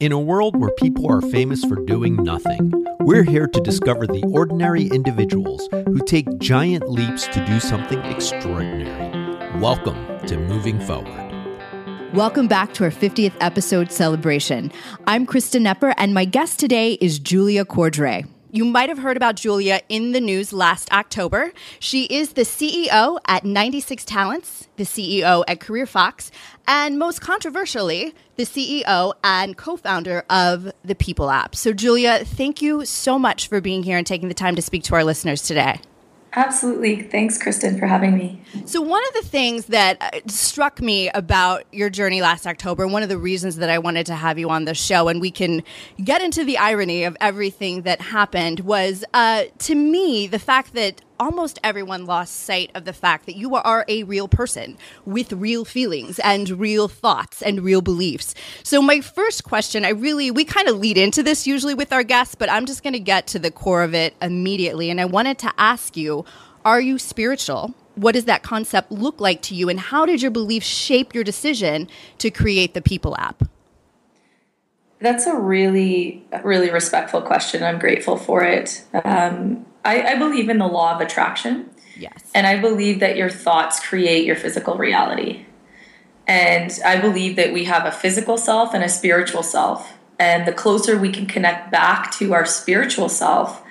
In a world where people are famous for doing nothing, we're here to discover the ordinary individuals who take giant leaps to do something extraordinary. Welcome to Moving Forward. Welcome back to our 50th episode celebration. I'm Krista Nepper, and my guest today is Julia Cordray. You might have heard about Julia in the news last October. She is the CEO at 96 Talents, the CEO at Career Fox, and most controversially, the CEO and co founder of the People app. So, Julia, thank you so much for being here and taking the time to speak to our listeners today. Absolutely. Thanks, Kristen, for having me. So, one of the things that uh, struck me about your journey last October, one of the reasons that I wanted to have you on the show, and we can get into the irony of everything that happened, was uh, to me the fact that almost everyone lost sight of the fact that you are a real person with real feelings and real thoughts and real beliefs. So, my first question, I really, we kind of lead into this usually with our guests, but I'm just going to get to the core of it immediately. And I wanted to ask you are you spiritual? What does that concept look like to you? And how did your beliefs shape your decision to create the People app? That's a really, really respectful question. I'm grateful for it. Um, I, I believe in the law of attraction. Yes. And I believe that your thoughts create your physical reality. And I believe that we have a physical self and a spiritual self. And the closer we can connect back to our spiritual self,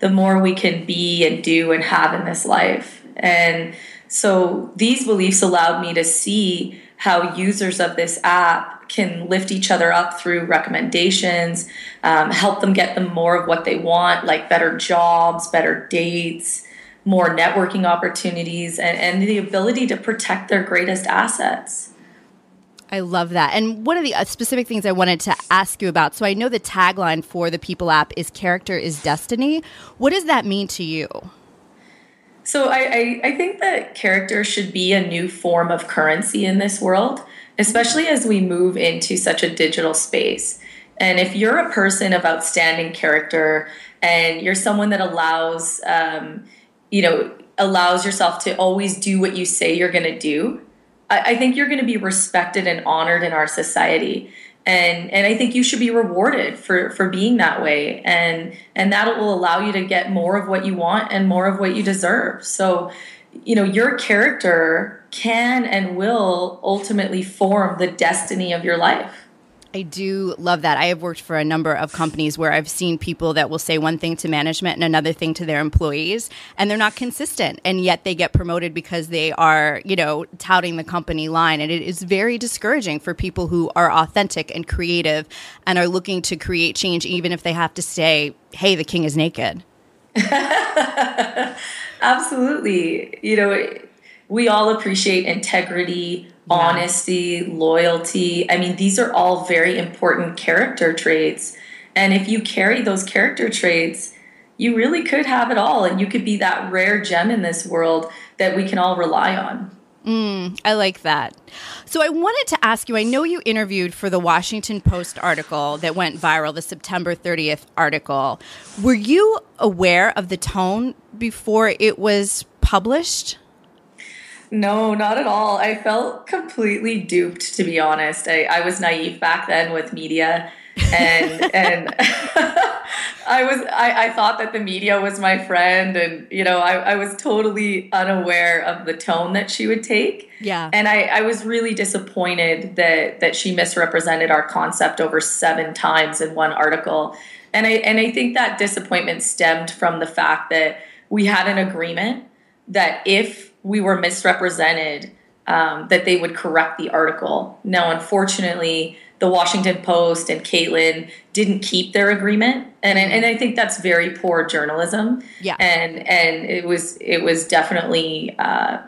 the more we can be and do and have in this life. And so these beliefs allowed me to see how users of this app can lift each other up through recommendations, um, help them get them more of what they want, like better jobs, better dates, more networking opportunities, and, and the ability to protect their greatest assets. I love that. And one of the uh, specific things I wanted to ask you about so I know the tagline for the People app is character is destiny. What does that mean to you? So I, I, I think that character should be a new form of currency in this world especially as we move into such a digital space. And if you're a person of outstanding character and you're someone that allows, um, you know, allows yourself to always do what you say you're going to do, I, I think you're going to be respected and honored in our society. And and I think you should be rewarded for for being that way. And and that will allow you to get more of what you want and more of what you deserve. So, you know, your character can and will ultimately form the destiny of your life. I do love that. I have worked for a number of companies where I've seen people that will say one thing to management and another thing to their employees, and they're not consistent. And yet they get promoted because they are, you know, touting the company line. And it is very discouraging for people who are authentic and creative and are looking to create change, even if they have to say, hey, the king is naked. Absolutely. You know, we all appreciate integrity, yeah. honesty, loyalty. I mean, these are all very important character traits. And if you carry those character traits, you really could have it all. And you could be that rare gem in this world that we can all rely on. Mm, I like that. So I wanted to ask you I know you interviewed for the Washington Post article that went viral, the September 30th article. Were you aware of the tone before it was published? No, not at all. I felt completely duped, to be honest. I, I was naive back then with media. And and I was I, I thought that the media was my friend and you know I, I was totally unaware of the tone that she would take. Yeah. And I, I was really disappointed that that she misrepresented our concept over seven times in one article. And I and I think that disappointment stemmed from the fact that we had an agreement that if we were misrepresented, um, that they would correct the article. Now, unfortunately, the Washington Post and Caitlin didn't keep their agreement, and and I think that's very poor journalism. Yeah, and and it was it was definitely uh,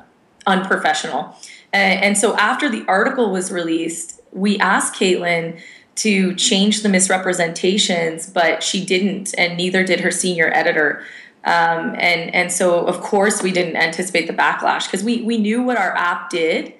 unprofessional. And, and so after the article was released, we asked Caitlin to change the misrepresentations, but she didn't, and neither did her senior editor. Um, and and so of course we didn't anticipate the backlash because we we knew what our app did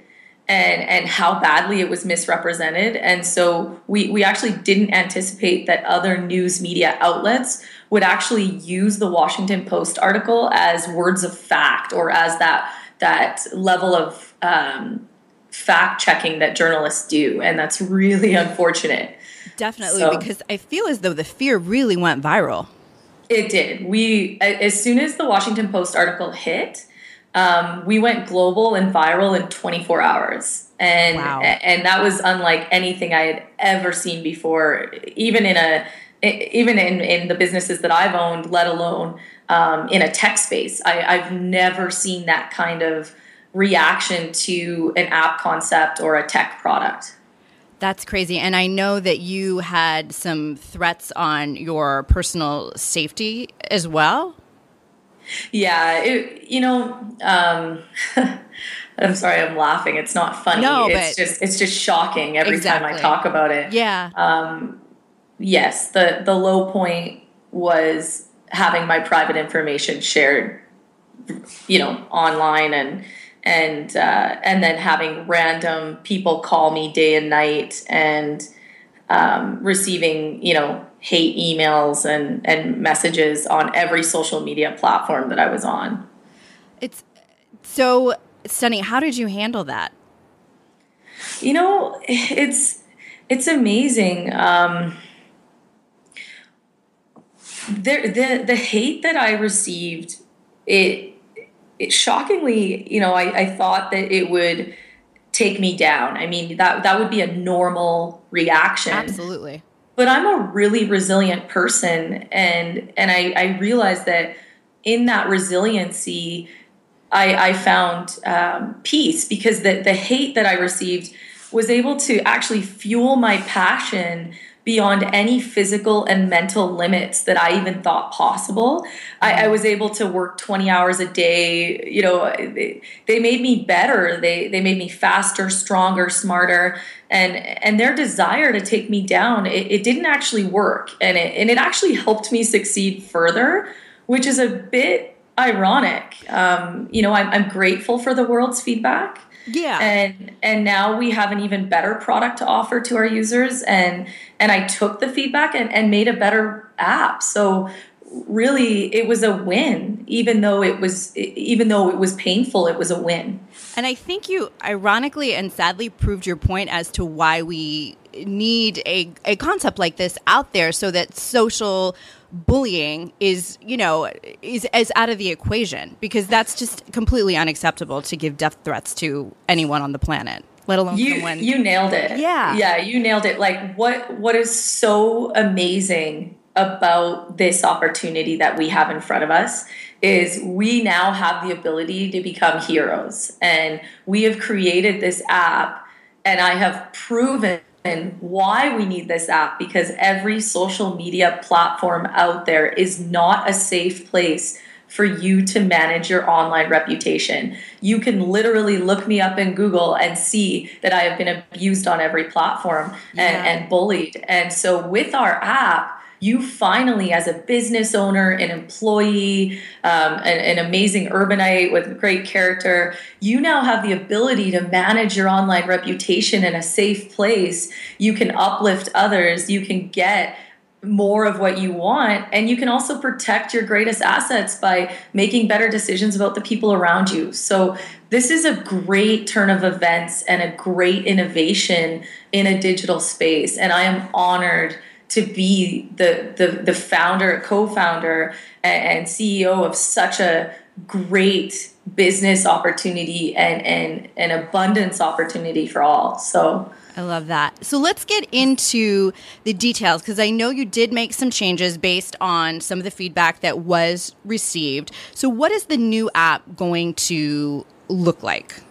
and and how badly it was misrepresented and so we we actually didn't anticipate that other news media outlets would actually use the Washington Post article as words of fact or as that that level of um, fact checking that journalists do and that's really unfortunate Definitely, so, because I feel as though the fear really went viral. It did. We, as soon as the Washington Post article hit, um, we went global and viral in 24 hours, and wow. and that was unlike anything I had ever seen before, even in a even in in the businesses that I've owned, let alone um, in a tech space. I, I've never seen that kind of reaction to an app concept or a tech product. That's crazy. And I know that you had some threats on your personal safety as well. Yeah, it, you know, um, I'm sorry, I'm laughing. It's not funny. No, it's just it's just shocking every exactly. time I talk about it. Yeah. Um, yes, the the low point was having my private information shared, you know, online and and uh, and then having random people call me day and night and um, receiving you know hate emails and, and messages on every social media platform that I was on. It's so stunning. How did you handle that? You know, it's it's amazing. Um, there, the the hate that I received, it, it shockingly, you know, I, I thought that it would take me down. I mean, that that would be a normal reaction. Absolutely but I'm a really resilient person, and and I, I realized that in that resiliency, I, I found um, peace because the the hate that I received was able to actually fuel my passion beyond any physical and mental limits that I even thought possible. I, I, was able to work 20 hours a day. You know, they, they made me better. They, they made me faster, stronger, smarter. And, and their desire to take me down, it, it didn't actually work. And it, and it actually helped me succeed further, which is a bit ironic. Um, you know, I'm, I'm grateful for the world's feedback. Yeah. And and now we have an even better product to offer to our users and and I took the feedback and, and made a better app. So really it was a win even though it was even though it was painful it was a win and i think you ironically and sadly proved your point as to why we need a, a concept like this out there so that social bullying is you know is as out of the equation because that's just completely unacceptable to give death threats to anyone on the planet let alone you, someone you nailed it. Yeah. Yeah you nailed it. Like what what is so amazing about this opportunity that we have in front of us is we now have the ability to become heroes. And we have created this app and i have proven why we need this app because every social media platform out there is not a safe place for you to manage your online reputation. You can literally look me up in Google and see that I have been abused on every platform yeah. and, and bullied. And so, with our app, you finally, as a business owner, an employee, um, an, an, amazing urbanite with great character, you now have the ability to manage your online reputation in a safe place. You can uplift others. You can get more of what you want and you can also protect your greatest assets by making better decisions about the people around you so this is a great turn of events and a great innovation in a digital space and i am honored to be the the, the founder, co-founder, and, and CEO of such a great business opportunity and and an abundance opportunity for all. So I love that. So let's get into the details because I know you did make some changes based on some of the feedback that was received. So what is the new app going to look like?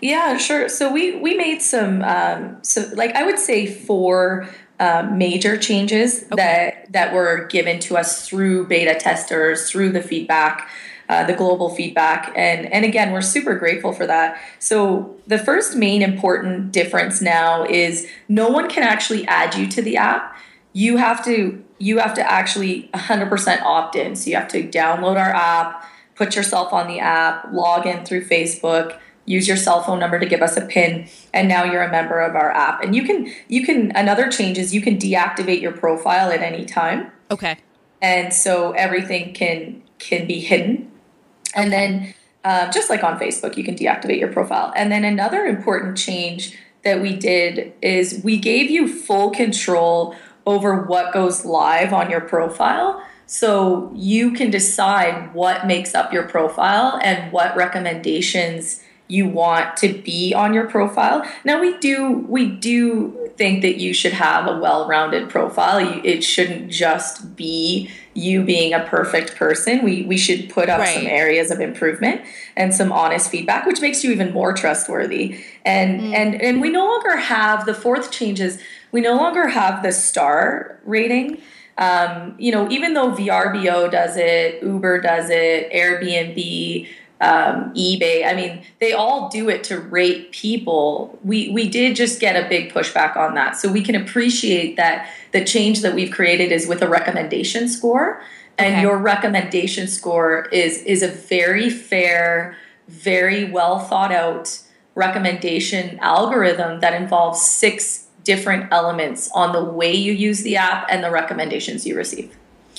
Yeah, sure. So we we made some um, so like I would say four uh, major changes okay. that that were given to us through beta testers, through the feedback. Uh, the global feedback and and again we're super grateful for that so the first main important difference now is no one can actually add you to the app you have to you have to actually 100% opt in so you have to download our app put yourself on the app log in through facebook use your cell phone number to give us a pin and now you're a member of our app. And you can you can another change is you can deactivate your profile at any time. Okay. And so everything can can be hidden. And then uh, just like on facebook you can deactivate your profile. And then another important change that we did is we gave you full control over what goes live on your profile. So you can decide what makes up your profile and what recommendations you want to be on your profile. Now we do we do think that you should have a well-rounded profile. it shouldn't just be you being a perfect person. We we should put up right. some areas of improvement and some honest feedback, which makes you even more trustworthy. And mm. and and we no longer have the fourth changes. We no longer have the star rating. Um, you know, even though VRBO does it, Uber does it, Airbnb, um, eBay. I mean, they all do it to rate people. We we did just get a big pushback on that, so we can appreciate that the change that we've created is with a recommendation score, and okay. your recommendation score is is a very fair, very well thought out recommendation algorithm that involves six different elements on the way you use the app and the recommendations you receive.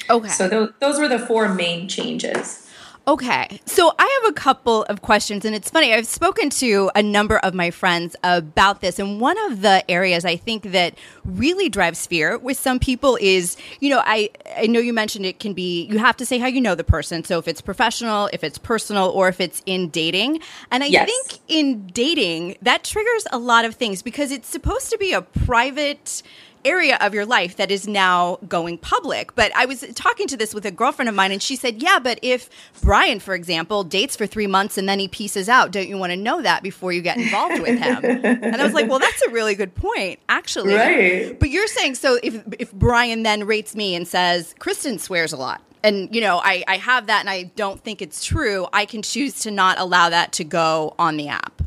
Okay. So those, those were the four main changes. Okay. So I have a couple of questions, and it's funny. I've spoken to a number of my friends about this, and one of the areas I think that really drives fear with some people is, you know, I, I know you mentioned it can be, you have to say how you know the person. So if it's professional, if it's personal, or if it's in dating. And I yes. think in dating, that triggers a lot of things because it's supposed to be a private, area of your life that is now going public. But I was talking to this with a girlfriend of mine, and she said, Yeah, but if Brian, for example, dates for three months and then he pieces out, don't you want to know that before you get involved with him? and I was like, Well, that's a really good point, actually. Right. But you're saying, so if, if Brian then rates me and says, Kristen swears a lot, and you know I, I have that and i don't think it's true i can choose to not allow that to go on the app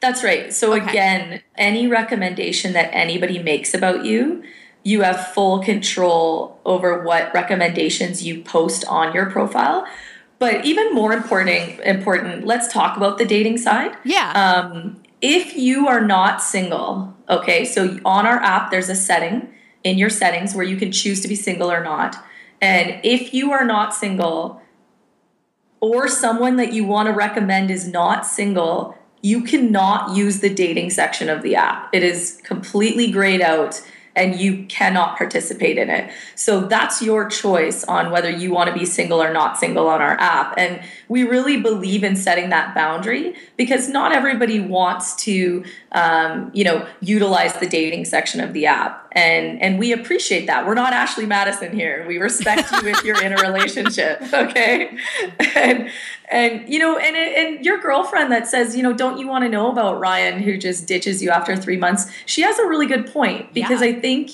that's right. So okay. again, any recommendation that anybody makes about you, you have full control over what recommendations you post on your profile. But even more important, important, let's talk about the dating side. Yeah. Um, if you are not single, okay, so on our app, there's a setting in your settings where you can choose to be single or not. And if you are not single, or someone that you want to recommend is not single, you cannot use the dating section of the app. It is completely grayed out and you cannot participate in it. So that's your choice on whether you want to be single or not single on our app. And we really believe in setting that boundary because not everybody wants to, um, you know, utilize the dating section of the app. And and we appreciate that. We're not Ashley Madison here. We respect you if you're in a relationship, okay? And and you know and and your girlfriend that says you know don't you want to know about ryan who just ditches you after three months she has a really good point because yeah. i think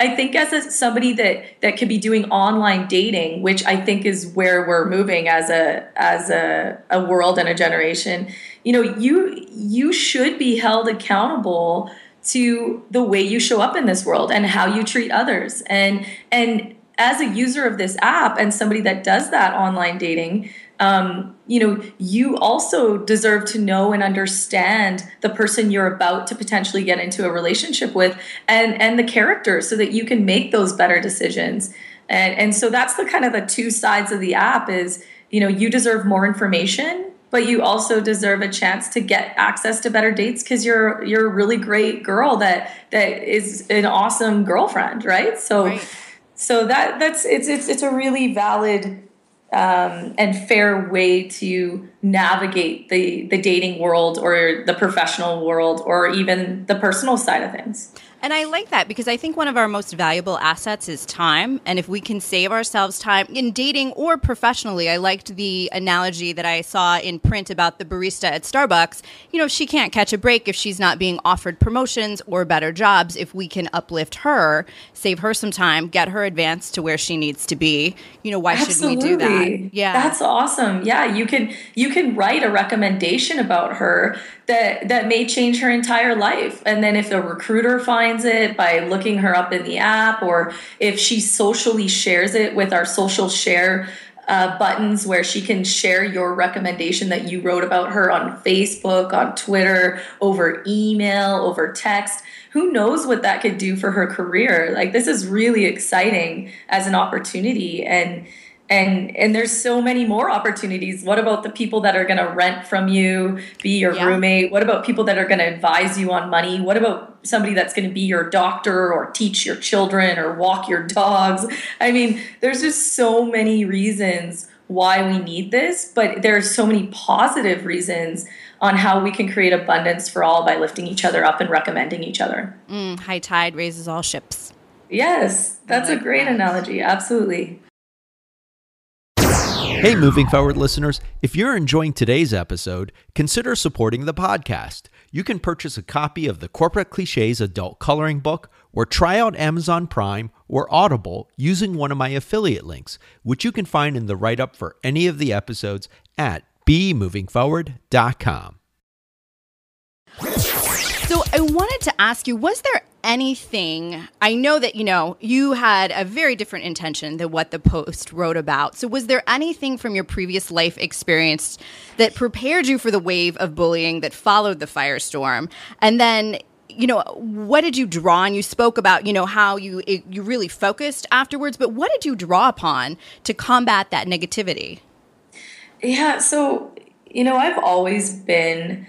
i think as a, somebody that that could be doing online dating which i think is where we're moving as a as a, a world and a generation you know you you should be held accountable to the way you show up in this world and how you treat others. And and as a user of this app and somebody that does that online dating um, you know, you also deserve to know and understand the person you're about to potentially get into a relationship with and and the character so that you can make those better decisions. And and so that's the kind of the two sides of the app is, you know, you deserve more information, but you also deserve a chance to get access to better dates because you're you're a really great girl that that is an awesome girlfriend, right? So right. so that that's it's it's it's a really valid um, and fair way to navigate the the dating world or the professional world or even the personal side of things. And I like that because I think one of our most valuable assets is time. And if we can save ourselves time in dating or professionally, I liked the analogy that I saw in print about the barista at Starbucks. You know, she can't catch a break if she's not being offered promotions or better jobs. If we can uplift her, save her some time, get her advanced to where she needs to be, you know, why Absolutely. should we do that? Yeah. That's awesome. Yeah, you can you can write a recommendation about her that that may change her entire life. And then if a recruiter finds it by looking her up in the app, or if she socially shares it with our social share uh, buttons where she can share your recommendation that you wrote about her on Facebook, on Twitter, over email, over text. Who knows what that could do for her career? Like, this is really exciting as an opportunity. And and and there's so many more opportunities. What about the people that are going to rent from you be your yeah. roommate? What about people that are going to advise you on money? What about somebody that's going to be your doctor or teach your children or walk your dogs? I mean there's just so many reasons why we need this but there are so many positive reasons on how we can create abundance for all by lifting each other up and recommending each other. Mm, high tide raises all ships. Yes that's like a great that. analogy absolutely Hey, moving forward listeners, if you're enjoying today's episode, consider supporting the podcast. You can purchase a copy of the Corporate Cliches Adult Coloring Book or try out Amazon Prime or Audible using one of my affiliate links, which you can find in the write up for any of the episodes at bemovingforward.com. I wanted to ask you, was there anything? I know that, you know, you had a very different intention than what the post wrote about. So was there anything from your previous life experience that prepared you for the wave of bullying that followed the firestorm? And then you know what did you draw and you spoke about you know how you it, you really focused afterwards but what did you draw upon to combat that negativity yeah so you know i've always been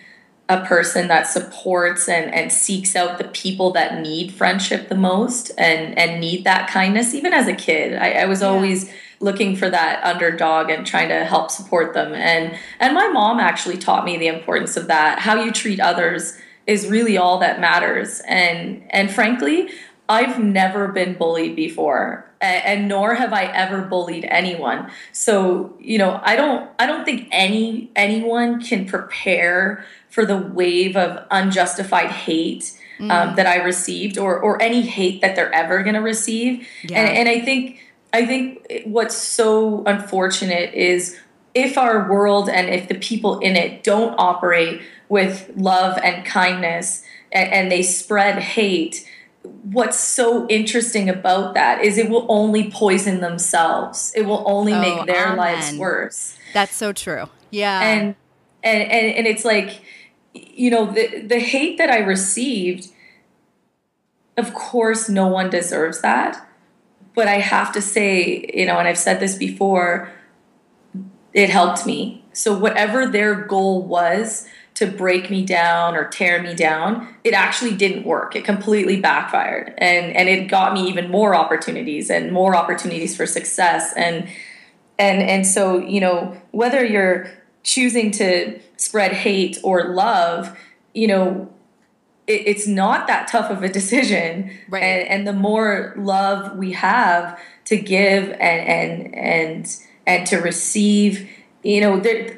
a person that supports and, and seeks out the people that need friendship the most and, and need that kindness. Even as a kid, I, I was yeah. always looking for that underdog and trying to help support them. And and my mom actually taught me the importance of that. How you treat others is really all that matters. And and frankly, I've never been bullied before and nor have I ever bullied anyone. So, you know, I don't I don't think any anyone can prepare for the wave of unjustified hate um, mm. that I received or or any hate that they're ever going to receive. Yeah. And and I think I think what's so unfortunate is if our world and if the people in it don't operate with love and kindness and, and they spread hate what's so interesting about that is it will only poison themselves. It will only oh, make their amen. lives worse. That's so true. Yeah. And and and, and it's like you know the the hate that I received of course no one deserves that. But I have to say, you know, and I've said this before, it helped me. So whatever their goal was, to break me down or tear me down, it actually didn't work. It completely backfired. And and it got me even more opportunities and more opportunities for success. And and and so, you know, whether you're choosing to spread hate or love, you know, it, it's not that tough of a decision. Right. And, and the more love we have to give and and and and to receive you know there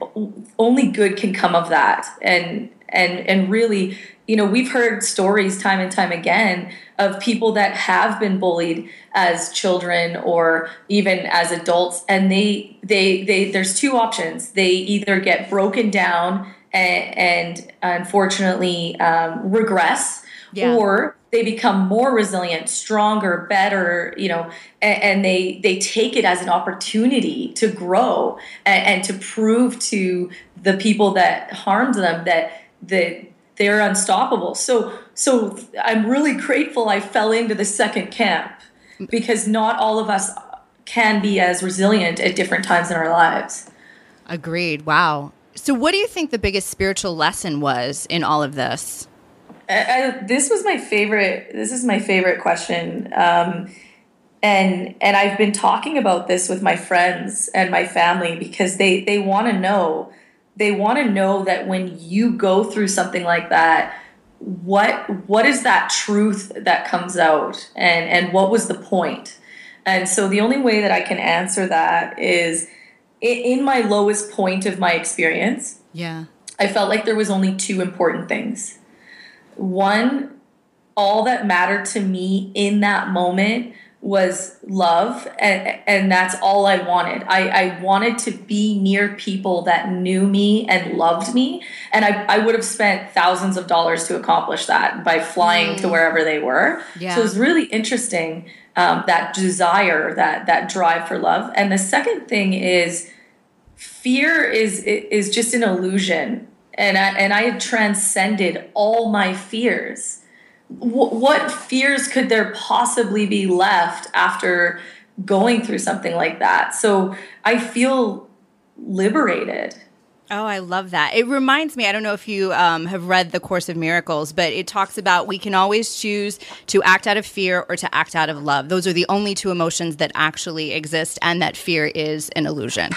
only good can come of that and and and really you know we've heard stories time and time again of people that have been bullied as children or even as adults and they they they there's two options they either get broken down and, and unfortunately um, regress yeah. or they become more resilient stronger better you know and, and, they they take it as an opportunity to grow and, and, to prove to the people that harmed them that that they're unstoppable so so i'm really grateful i fell into the second camp because not all of us can be as resilient at different times in our lives agreed wow so what do you think the biggest spiritual lesson was in all of this I, this was my favorite. This is my favorite question. Um, and and I've been talking about this with my friends and my family because they they want to know they want to know that when you go through something like that what what is that truth that comes out? And and what was the point? And so the only way that I can answer that is in my lowest point of my experience yeah. I felt like there was only two important things. One, all that mattered to me in that moment was love and and that's all I wanted. I, I wanted to be near people that knew me and loved me. And I, I would have spent thousands of dollars to accomplish that by flying mm. to wherever they were. Yeah. So it was really interesting, um, that desire, that that drive for love. And the second thing is fear is is just an illusion and I, and I had transcended all my fears. W- what fears could there possibly be left after going through something like that. So I feel liberated. Oh, I love that. It reminds me, I don't know if you um, have read The Course of Miracles, but it talks about we can always choose to act out of fear or to act out of love. Those are the only two emotions that actually exist, and that fear is an illusion.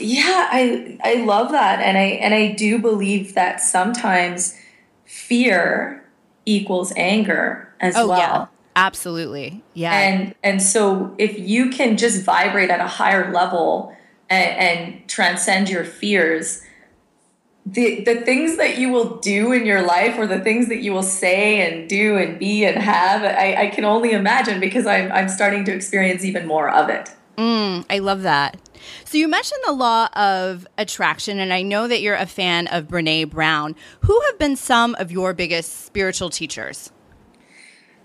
Yeah, I I love that. And I and I do believe that sometimes fear equals anger as oh, well. Yeah. Absolutely. Yeah. And and so if you can just vibrate at a higher level and, and transcend your fears, the the things that you will do in your life or the things that you will say and do and be and have, I, I can only imagine because I'm I'm starting to experience even more of it. Mm, I love that. So you mentioned the law of attraction, and I know that you're a fan of Brene Brown. Who have been some of your biggest spiritual teachers?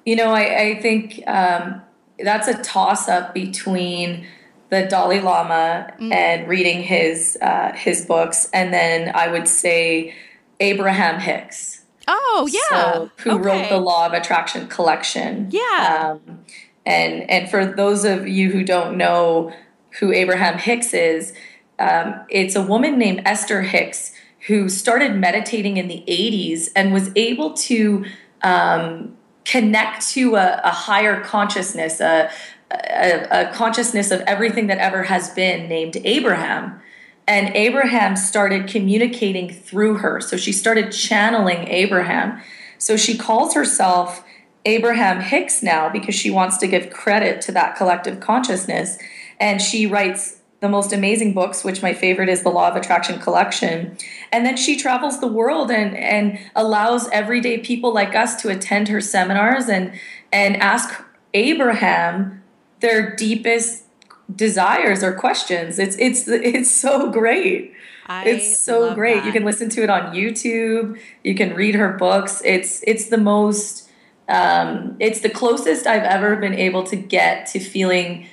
You know, I, I think um, that's a toss up between the Dalai Lama mm. and reading his uh, his books, and then I would say Abraham Hicks. Oh yeah, so, who okay. wrote the Law of Attraction collection? Yeah. Um, and and for those of you who don't know who Abraham Hicks is, um, it's a woman named Esther Hicks who started meditating in the 80s and was able to um, connect to a, a higher consciousness, a, a, a consciousness of everything that ever has been named Abraham. And Abraham started communicating through her. So she started channeling Abraham. So she calls herself Abraham Hicks now because she wants to give credit to that collective consciousness. And she writes the most amazing books, which my favorite is the Law of Attraction collection. And then she travels the world and, and allows everyday people like us to attend her seminars and, and ask Abraham their deepest desires or questions. It's, it's, it's so great. I it's so great. That. You can listen to it on YouTube. You can read her books. It's, it's the most, um, it's the closest I've ever been able to get to feeling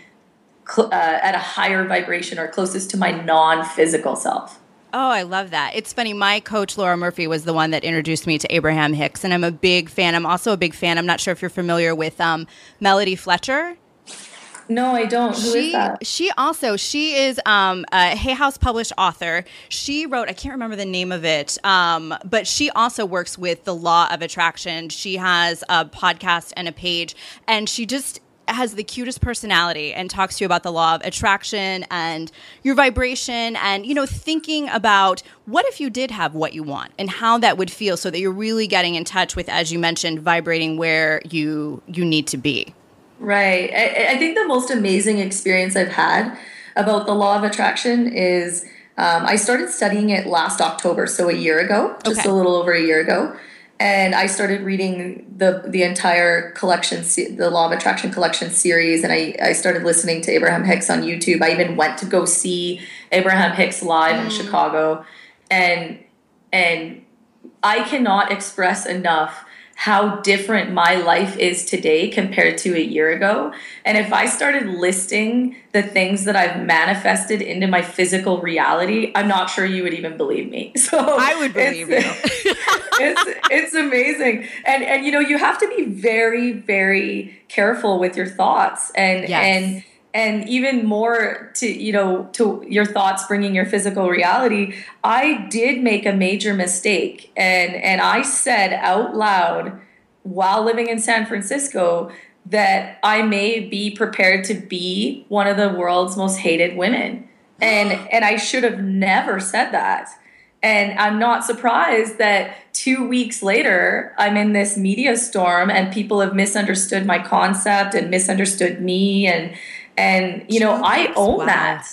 cl- uh, at a higher vibration or closest to my non-physical self. Oh, I love that. It's funny. My coach, Laura Murphy, was the one that introduced me to Abraham Hicks, and I'm a big fan. I'm also a big fan. I'm not sure if you're familiar with um, Melody Fletcher. No, I don't. Who she, that? She also she is um, a Hay House published author. She wrote I can't remember the name of it, um, but she also works with the law of attraction. She has a podcast and a page, and she just has the cutest personality and talks to you about the law of attraction and your vibration and you know thinking about what if you did have what you want and how that would feel so that you're really getting in touch with as you mentioned vibrating where you you need to be. Right. I, I think the most amazing experience i've had about the law of attraction is um, i started studying it last october so a year ago just okay. a little over a year ago and I started reading the the entire collection, the Law of Attraction collection series, and I, I started listening to Abraham Hicks on YouTube. I even went to go see Abraham Hicks live mm. in Chicago, and and I cannot express enough how different my life is today compared to a year ago. And if I started listing the things that I've manifested into my physical reality, I'm not sure you would even believe me. So I would believe you. it's it's amazing. And and you know, you have to be very very careful with your thoughts and yes. and and even more to you know to your thoughts bringing your physical reality i did make a major mistake. And and i said out loud while living in san francisco that i may be prepared to be one of the world's most hated women. And and i should have never said that. And i'm not surprised that two weeks later i'm in this media storm and people have misunderstood my concept and misunderstood me and and, you know, I own wow. that.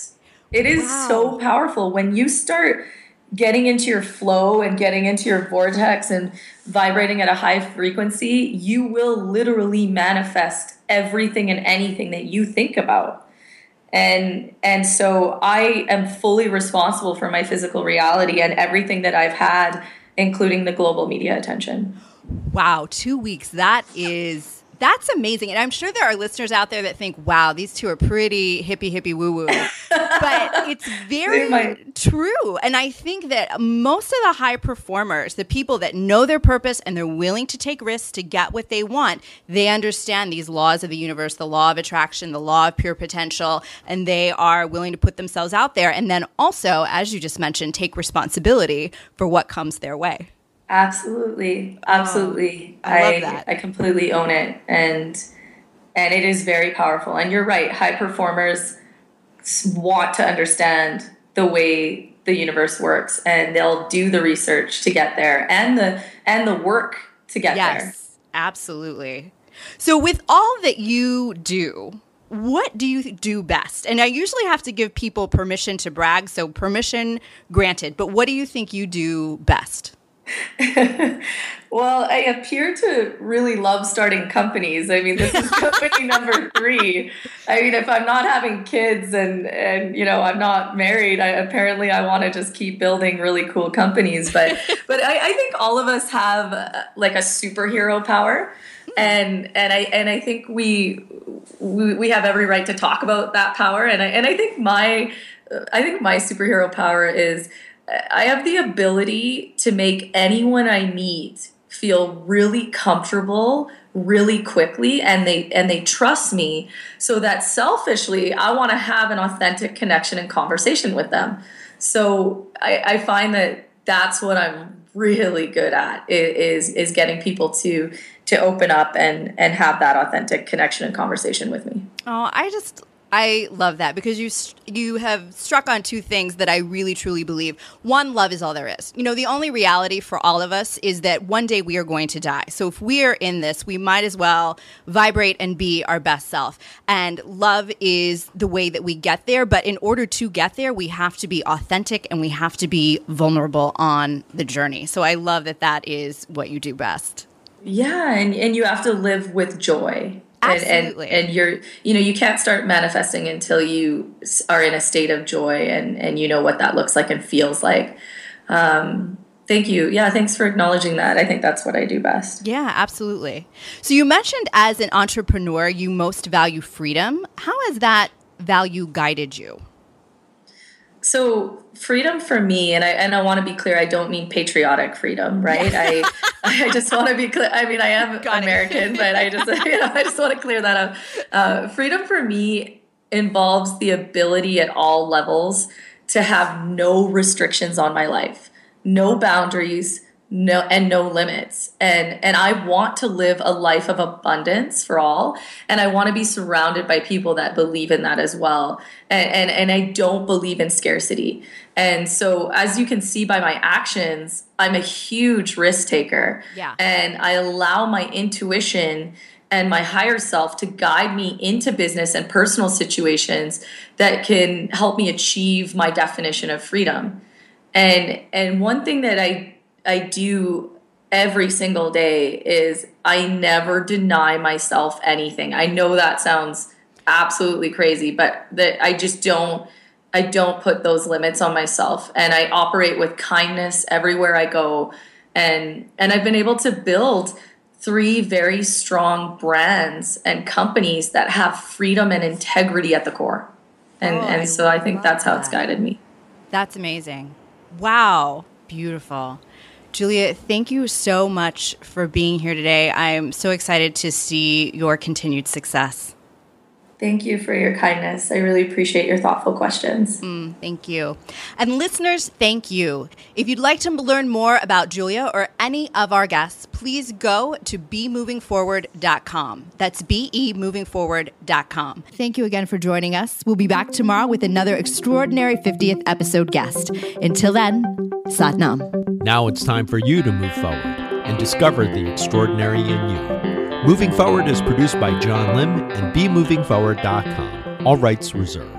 It is wow. so powerful when you start getting into your flow and getting into your vortex and vibrating at a high frequency, you will literally manifest everything and anything that you think about. And and so I am fully responsible for my physical reality and everything that I've had including the global media attention. Wow, 2 weeks. That is That's amazing. And I'm sure there are listeners out there that think, wow, these two are pretty hippie, hippie, woo woo. but it's very true. And I think that most of the high performers, the people that know their purpose and they're willing to take risks to get what they want, they understand these laws of the universe, the law of attraction, the law of pure potential, and they are willing to put themselves out there. And then also, as you just mentioned, take responsibility for what comes their way. Absolutely, um, absolutely. Oh, I, I. I completely own it, and and it is very powerful. And you're right. High performers want to understand the way the universe works, and they'll do the research to get there, and the and the work to get yes, there. Yes, absolutely. So, with all that you do, what do you do best? And I usually have to give people permission to brag, so permission granted. But what do you think you do best? well, I appear to really love starting companies. I mean, this is company number three. I mean, if I'm not having kids and and you know I'm not married, I, apparently I want to just keep building really cool companies. But but I, I think all of us have uh, like a superhero power, and and I and I think we, we we have every right to talk about that power. And I and I think my I think my superhero power is I have the ability to make anyone I meet feel really comfortable really quickly and they and they trust me so that selfishly I want to have an authentic connection and conversation with them. So I, I find that that's what I'm really good at is is getting people to to open up and and have that authentic connection and conversation with me. Oh, I just I love that because you you have struck on two things that I really truly believe. One, love is all there is. You know, the only reality for all of us is that one day we are going to die. So if we are in this, we might as well vibrate and be our best self. And love is the way that we get there, but in order to get there, we have to be authentic and we have to be vulnerable on the journey. So I love that that is what you do best. Yeah, and and you have to live with joy Absolutely. And, and, and you're you know you can't start manifesting until you are in a state of joy and and you know what that looks like and feels like. Um, thank you. Yeah thanks for acknowledging that. I think that's what i do best. Yeah absolutely. So you mentioned as an entrepreneur you most value freedom. How has that value guided you so freedom for me and i and i want to be clear i don't mean patriotic freedom right? I i just want to be clear i mean i am Got american but i just you know i just want to clear that up. Uh, freedom for me involves the ability at all levels to have no restrictions on my life no boundaries no and no limits. And and i want to live a life of abundance for all. And i want to be surrounded by people that believe in that as well. And and, and i don't believe in scarcity. And so as you can see by my actions i'm a huge risk taker. Yeah. And i allow my intuition and my higher self to guide me into business and personal situations that can help me achieve my definition of freedom. And and one thing that i I do every single day is I never deny myself anything. I know that sounds absolutely crazy, but that I just don't I don't put those limits on myself and I operate with kindness everywhere I go and and I've been able to build three very strong brands and companies that have freedom and integrity at the core. And oh, and so I think that's how that. it's guided me. That's amazing. Wow, beautiful. Julia, thank you so much for being here today. I'm so excited to see your continued success. Thank you for your kindness. I really appreciate your thoughtful questions. Mm, thank you. And listeners, thank you. If you'd like to learn more about Julia or any of our guests, please go to bemovingforward.com. That's B-E bemovingforward.com. Thank you again for joining us. We'll be back tomorrow with another extraordinary 50th episode guest. Until then, Satnam. Now it's time for you to move forward and discover the extraordinary in you. Moving Forward is produced by John Lim and BeMovingForward.com. All rights reserved.